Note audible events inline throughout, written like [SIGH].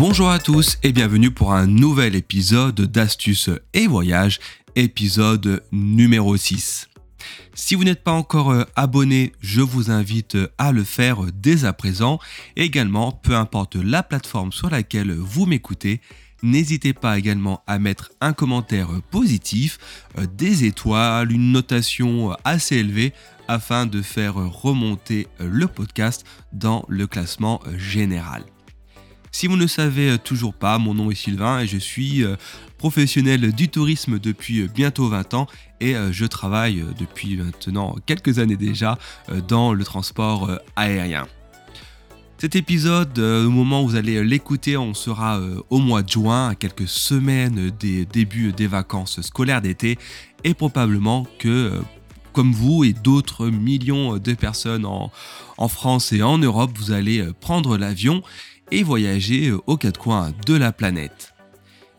Bonjour à tous et bienvenue pour un nouvel épisode d'Astuces et Voyages, épisode numéro 6. Si vous n'êtes pas encore euh, abonné, je vous invite à le faire dès à présent. également, peu importe la plateforme sur laquelle vous m'écoutez, N'hésitez pas également à mettre un commentaire positif, euh, des étoiles, une notation assez élevée afin de faire remonter le podcast dans le classement général. Si vous ne savez toujours pas, mon nom est Sylvain et je suis euh, professionnel du tourisme depuis bientôt 20 ans et euh, je travaille depuis maintenant quelques années déjà dans le transport aérien. Cet épisode, euh, au moment où vous allez l'écouter, on sera euh, au mois de juin, à quelques semaines des débuts des vacances scolaires d'été, et probablement que, euh, comme vous et d'autres millions de personnes en, en, France et en Europe, vous allez prendre l'avion et voyager aux quatre coins de la planète.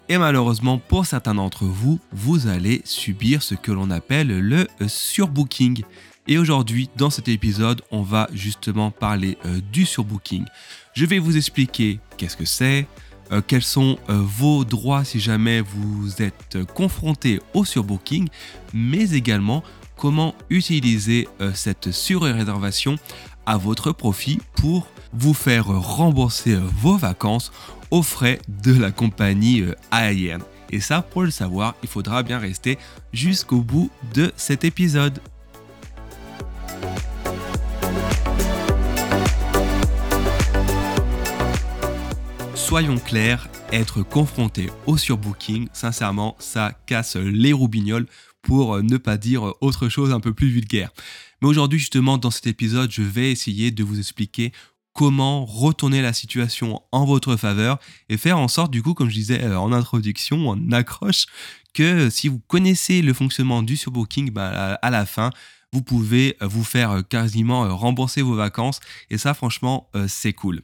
Et malheureusement, pour certains d'entre vous, vous allez subir ce que l'on appelle le surbooking. Et aujourd'hui, dans cet épisode, on va justement parler euh, du surbooking. Je vais vous expliquer qu'est-ce que c'est, euh, quels sont euh, vos droits si jamais vous êtes confronté au surbooking, mais également comment utiliser cette surréservation à votre profit pour vous faire rembourser vos vacances aux frais de la compagnie aérienne. Et ça, pour le savoir, il faudra bien rester jusqu'au bout de cet épisode. soyons clairs, être confronté au surbooking, sincèrement, ça casse les roubignoles pour ne pas dire autre chose un peu plus vulgaire. Mais aujourd'hui, justement, dans cet épisode, je vais essayer de vous expliquer comment retourner la situation en votre faveur et faire en sorte, du coup, comme je disais euh, en introduction, en accroche, que si vous connaissez le fonctionnement du surbooking, bah, à la fin, vous pouvez euh, vous faire euh, quasiment rembourser vos vacances et ça franchement c'est cool.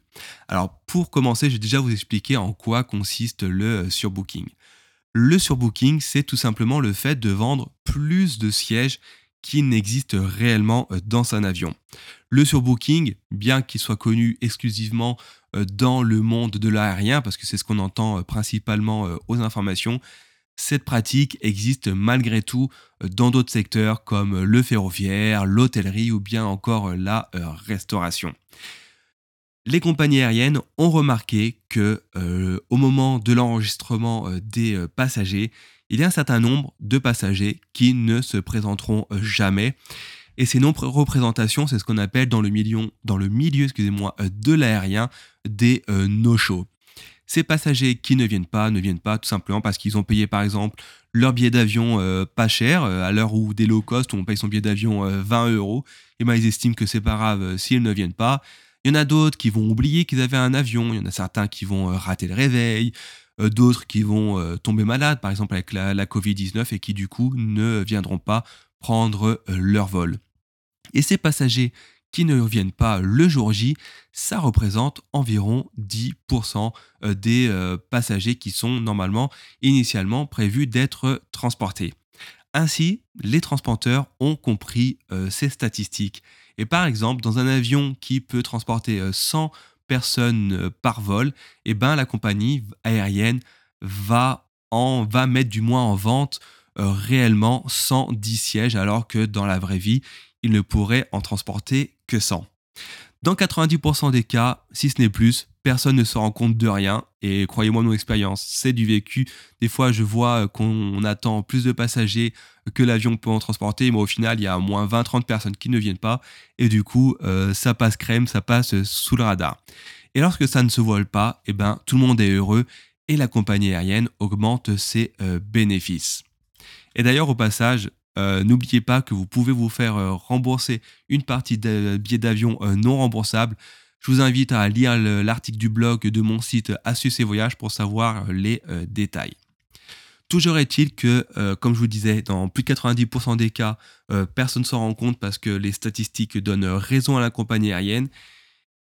Alors pour commencer, je vais déjà vous expliquer en quoi consiste le surbooking. Le surbooking, c'est tout simplement le fait de vendre plus de sièges qui n'existent réellement dans un avion. Le surbooking, bien qu'il soit connu exclusivement dans le monde de l'aérien, parce que c'est ce qu'on entend principalement aux informations, cette pratique existe malgré tout euh, dans d'autres secteurs comme euh, le ferroviaire, l'hôtellerie ou bien encore euh, la restauration. Les compagnies aériennes ont remarqué que au moment de l'enregistrement des passagers, il y a un certain nombre de passagers qui ne se présenteront jamais. Et ces non-représentations, c'est ce qu'on appelle dans le, milieu, dans le milieu excusez-moi, de l'aérien des no-shows. Ces passagers qui ne viennent pas ne viennent pas tout simplement parce qu'ils ont payé par exemple leur billet d'avion euh, pas cher, euh, à l'heure où des low cost, où on paye son billet d'avion 20 euh, euros, et ben ils estiment que c'est pas grave s'ils ne viennent pas. Il y en a d'autres qui vont oublier qu'ils avaient un avion, il y en a certains qui vont rater le réveil, d'autres qui vont tomber malades, par exemple avec la, la Covid-19, et qui du coup ne viendront pas prendre leur vol. Et ces passagers qui ne reviennent pas le jour J, ça représente environ 10% euh, des euh, passagers qui sont normalement initialement prévus d'être transportés. Ainsi, les transporteurs ont compris euh, ces statistiques. Et par exemple, dans un avion qui peut transporter 100 personnes par vol, eh ben, la compagnie aérienne va, en, va mettre du moins en vente réellement 110 sièges, alors que dans la vraie vie, il ne pourrait en transporter que 100. Dans 90% des cas, si ce n'est plus, personne ne se rend compte de rien. Et croyez-moi, mon expérience, c'est du vécu. Des fois, je vois qu'on attend plus de passagers que l'avion peut en transporter, mais au final, il y a moins 20-30 personnes qui ne viennent pas. Et du coup, euh, ça passe crème, ça passe sous le radar. Et lorsque ça ne se vole pas, eh ben, tout le monde est heureux et la compagnie aérienne augmente ses euh, bénéfices. Et d'ailleurs, au passage, euh, n'oubliez pas que vous pouvez vous faire euh, rembourser une partie des billets d'avion euh, non remboursables. Je vous invite à lire l'article du blog de mon site Astuces et Voyages pour savoir les détails. Toujours est-il que, comme je vous disais, dans plus de 90% des cas, personne ne s'en rend compte parce que les statistiques donnent raison à la compagnie aérienne.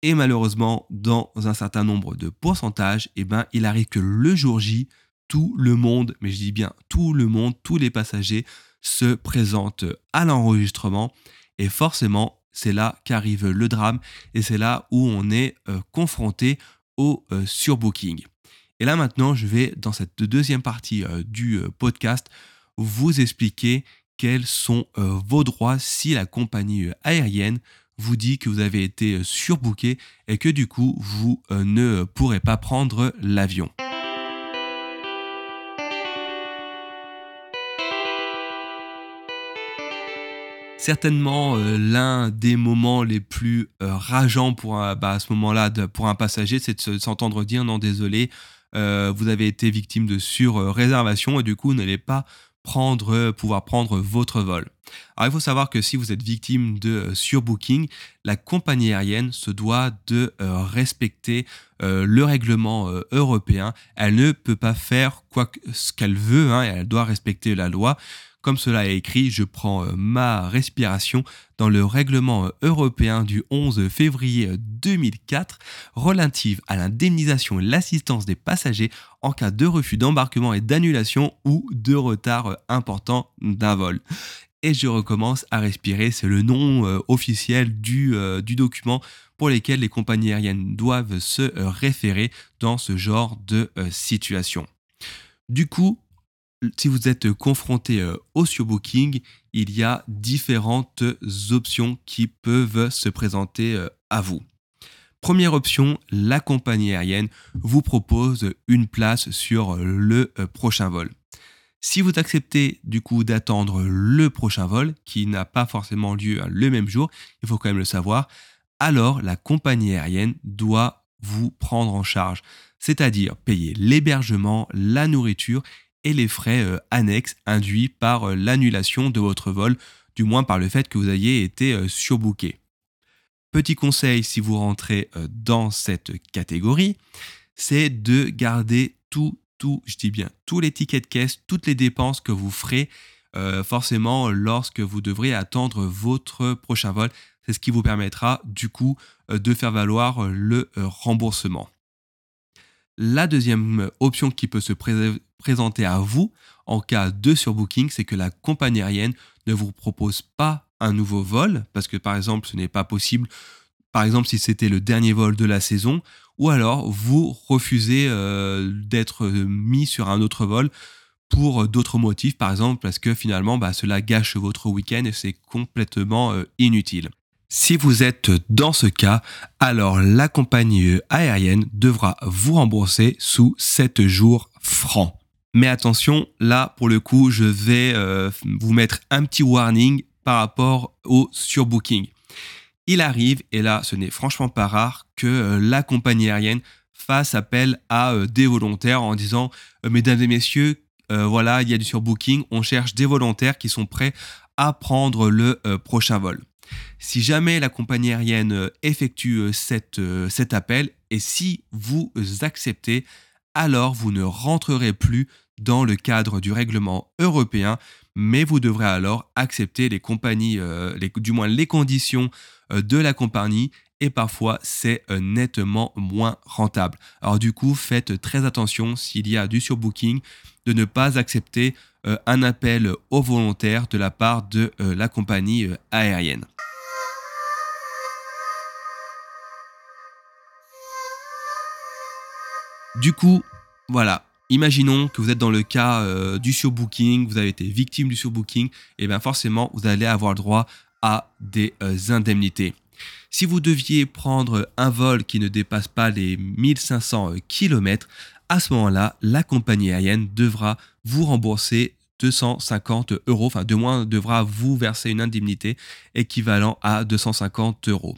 Et malheureusement, dans un certain nombre de pourcentages, eh ben, il arrive que le jour J, tout le monde, mais je dis bien tout le monde, tous les passagers se présente à l'enregistrement et forcément c'est là qu'arrive le drame et c'est là où on est euh, confronté au euh, surbooking. Et là maintenant, je vais, dans cette deuxième partie du podcast, vous expliquer quels sont vos droits si la compagnie aérienne vous dit que vous avez été surbooké et que du coup, vous ne pourrez pas prendre l'avion. Certainement euh, l'un des moments les plus euh, rageants pour bah, à ce moment-là pour un passager, c'est de s'entendre dire non désolé, euh, vous avez été victime de sur-réservation et du coup n'allez pas prendre, pouvoir prendre votre vol. Alors il faut savoir que si vous êtes victime de surbooking, la compagnie aérienne se doit de respecter le règlement européen. Elle ne peut pas faire quoi ce qu'elle veut, hein, elle doit respecter la loi. Comme cela est écrit, je prends euh, ma respiration dans le règlement euh, européen du 11 février 2004 relative à l'indemnisation et l'assistance des passagers en cas de refus d'embarquement et d'annulation ou de retard euh, important d'un vol et je recommence à respirer. C'est le nom officiel du, du, document pour lequel les compagnies aériennes doivent se référer dans ce genre de situation. Du coup, si vous êtes confronté euh, au surbooking, il y a différentes options qui peuvent se présenter euh, à vous. Première option, la compagnie aérienne vous propose une place sur le euh, prochain vol. Si vous acceptez du coup d'attendre le prochain vol, qui n'a pas forcément lieu le même jour, il faut quand même le savoir, alors la compagnie aérienne doit vous prendre en charge, c'est-à-dire payer l'hébergement, la nourriture et les frais euh, annexes induits par euh, l'annulation de votre vol, du moins par le fait que vous ayez été euh, surbooké. Petit conseil si vous rentrez dans cette catégorie, c'est de garder tout, tout, je dis bien, tous les tickets de caisse, toutes les dépenses que vous ferez forcément lorsque vous devrez attendre votre prochain vol. C'est ce qui vous permettra du coup de faire valoir le remboursement. La deuxième option qui peut se présenter à vous en cas de surbooking, c'est que la compagnie aérienne ne vous propose pas un nouveau vol, parce que par exemple ce n'est pas possible, par exemple si c'était le dernier vol de la saison, ou alors vous refusez euh, d'être mis sur un autre vol pour d'autres motifs, par exemple parce que finalement bah, cela gâche votre week-end et c'est complètement euh, inutile. Si vous êtes dans ce cas, alors la compagnie aérienne devra vous rembourser sous 7 jours francs. Mais attention, là, pour le coup, je vais euh, vous mettre un petit warning par rapport au surbooking. Il arrive, et là, ce n'est franchement pas rare, que euh, la compagnie aérienne fasse appel à euh, des volontaires en disant Mesdames et messieurs, voilà, il y a du surbooking, on cherche des volontaires qui sont prêts à prendre le prochain vol. Si jamais la compagnie aérienne effectue cet appel et si vous acceptez, alors vous ne rentrerez plus dans le cadre du règlement européen, mais vous devrez alors accepter les compagnies, euh, du moins les conditions euh, de la compagnie, et parfois c'est euh, nettement moins rentable. Alors du coup, faites très attention s'il y a du surbooking, de ne pas accepter un appel aux volontaires de la part de la compagnie aérienne. Du coup, voilà, Imaginons que vous êtes dans le cas euh, du surbooking, vous avez été victime du surbooking, et bien forcément, vous allez avoir droit à des euh, indemnités. Si vous deviez prendre un vol qui ne dépasse pas les 1500 euh, km, à ce moment-là, la compagnie aérienne devra vous rembourser 250 euros, enfin de moins devra vous verser une indemnité équivalent à 250 euros.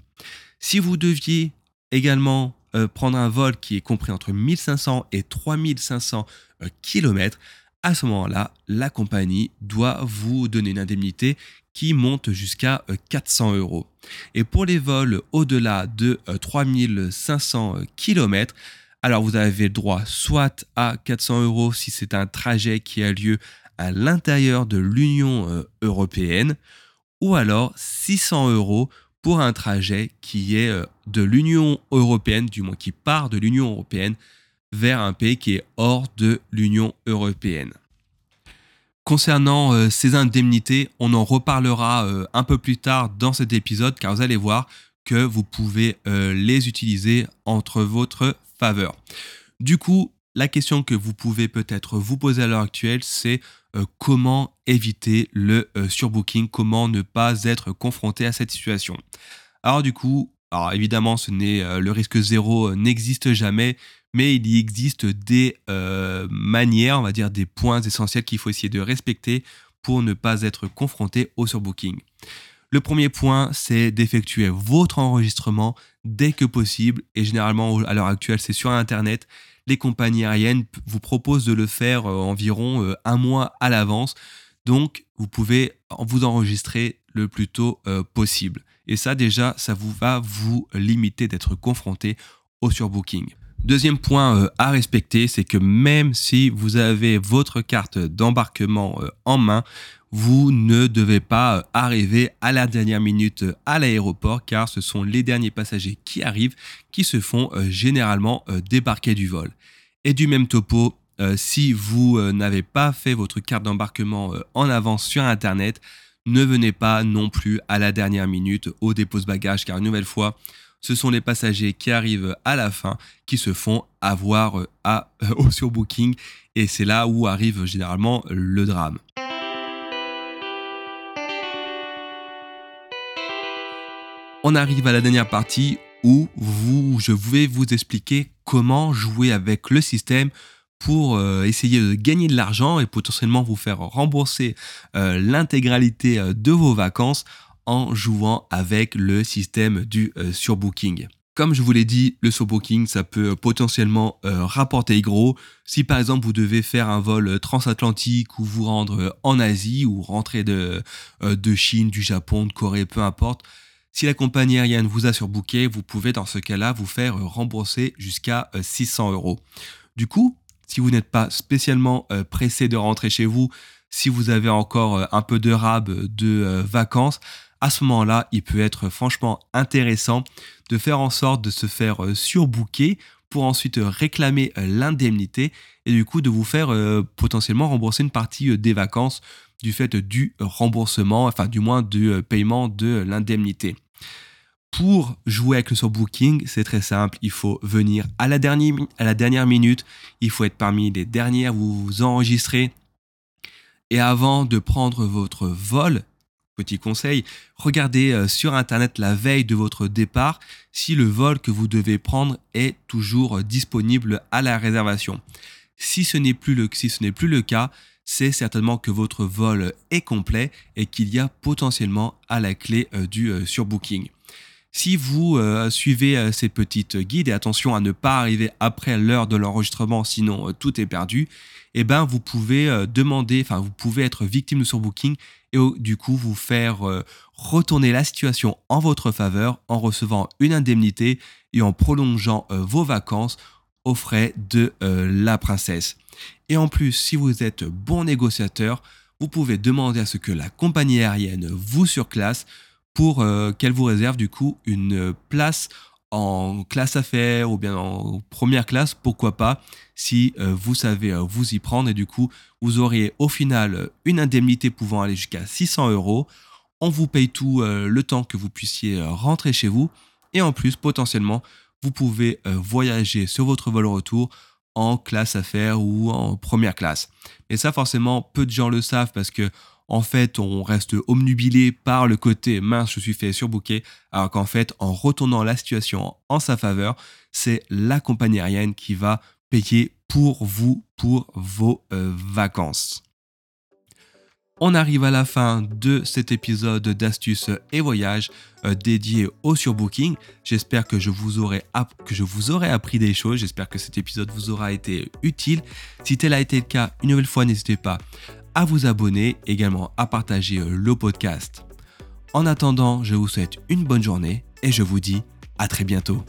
Si vous deviez également euh, prendre un vol qui est compris entre 1500 et 3500 euh, km, à ce moment-là, la compagnie doit vous donner une indemnité qui monte jusqu'à 400 euh, euros. Et pour les vols au-delà de 3500 km, alors vous avez le droit soit à 400 euros si c'est un trajet qui a lieu à l'intérieur de l'Union européenne, ou alors 600 euros pour un trajet qui est euh, de l'Union européenne, du moins qui part de l'Union européenne vers un pays qui est hors de l'Union européenne. Concernant euh, ces indemnités, on en reparlera euh, un peu plus tard dans cet épisode car vous allez voir que vous pouvez les utiliser entre votre faveur. Du coup, La question que vous pouvez peut-être vous poser à l'heure actuelle, c'est euh, comment éviter le euh, surbooking, comment ne pas être confronté à cette situation? Alors du coup, évidemment, ce n'est euh, le risque zéro n'existe jamais, mais il y existe des manières, on va dire des points essentiels qu'il faut essayer de respecter pour ne pas être confronté au surbooking. Le premier point, c'est d'effectuer votre enregistrement dès que possible et généralement à l'heure actuelle, c'est sur Internet les compagnies aériennes vous proposent de le faire euh, environ euh, un mois à l'avance. Donc, vous pouvez vous enregistrer le plus tôt euh, possible. Et ça, déjà, ça vous va vous limiter d'être confronté au surbooking. Deuxième point à respecter, c'est que même si vous avez votre carte d'embarquement en main, vous ne devez pas arriver à la dernière minute à l'aéroport car ce sont les derniers passagers qui arrivent qui se font euh, généralement euh, débarquer du vol. Et du même topo, euh, si vous n'avez pas fait votre carte d'embarquement en avance sur Internet, ne venez pas non plus à la dernière minute au dépôt de bagages car une nouvelle fois, ce sont les passagers qui arrivent à la fin qui se font avoir [LAUGHS] au surbooking et c'est là où arrive généralement le drame. On arrive à la dernière partie où je vais vous expliquer comment jouer avec le système pour euh, essayer de gagner de l'argent et potentiellement vous faire rembourser euh, l'intégralité euh, de vos vacances en jouant avec le système du surbooking. Comme je vous l'ai dit, le surbooking, ça peut potentiellement rapporter gros. Si par exemple vous devez faire un vol transatlantique ou vous rendre en Asie ou rentrer de Chine, du Japon, de Corée, peu importe, si la compagnie aérienne vous a surbooké, vous pouvez dans ce cas-là vous faire rembourser jusqu'à 600 euh, euros. Du coup, si vous n'êtes pas spécialement euh, pressé de rentrer chez vous, si vous avez encore euh, un peu de rab de vacances, à ce moment-là, il peut être franchement intéressant de faire en sorte de se faire surbooker pour ensuite réclamer l'indemnité et du coup de vous faire potentiellement rembourser une partie des vacances du fait du remboursement, enfin du moins du paiement de l'indemnité. Pour jouer avec le surbooking, c'est très simple. Il faut venir à la, dernière, minute. Il faut être parmi les dernières. Vous vous enregistrez. Et avant de prendre votre vol, petit conseil, regardez euh, sur Internet la veille de votre départ si le vol que vous devez prendre est toujours disponible à la réservation. Si ce n'est plus le, cas, c'est certainement que votre vol est complet et qu'il y a potentiellement à la clé euh, du euh, surbooking. Si vous euh, suivez euh, ces petites guides, et attention à ne pas arriver après l'heure de l'enregistrement, sinon euh, tout est perdu, eh ben vous pouvez demander, vous pouvez être victime de surbooking et du coup vous faire retourner la situation en votre faveur en recevant une indemnité et en prolongeant vos vacances aux frais de la princesse. Et en plus, si vous êtes bon négociateur, vous pouvez demander à ce que la compagnie aérienne vous surclasse pour euh, qu'elle vous réserve du coup une place en classe affaires ou bien en première classe, pourquoi pas, si euh, vous savez euh, vous y prendre et du coup vous auriez au final une indemnité pouvant aller jusqu'à 600 euros. On vous paye tout le temps que vous puissiez rentrer chez vous et en plus potentiellement vous pouvez voyager sur votre vol retour en classe affaires ou en première classe. Et ça forcément peu de gens le savent parce que en fait, on reste omnubilé par le côté mince, je suis fait surbooker, alors qu'en fait, en retournant la situation en sa faveur, c'est la compagnie aérienne qui va payer pour vous, pour vos euh, vacances. On arrive à la fin de cet épisode d'astuces et voyages euh, dédié au surbooking. J'espère que, je vous aurai que je vous aurai appris des choses. J'espère que cet épisode vous aura été utile. Si tel a été le cas, une nouvelle fois, n'hésitez pas à vous abonner, également à partager euh, le podcast. En attendant, je vous souhaite une bonne journée et je vous dis à très bientôt.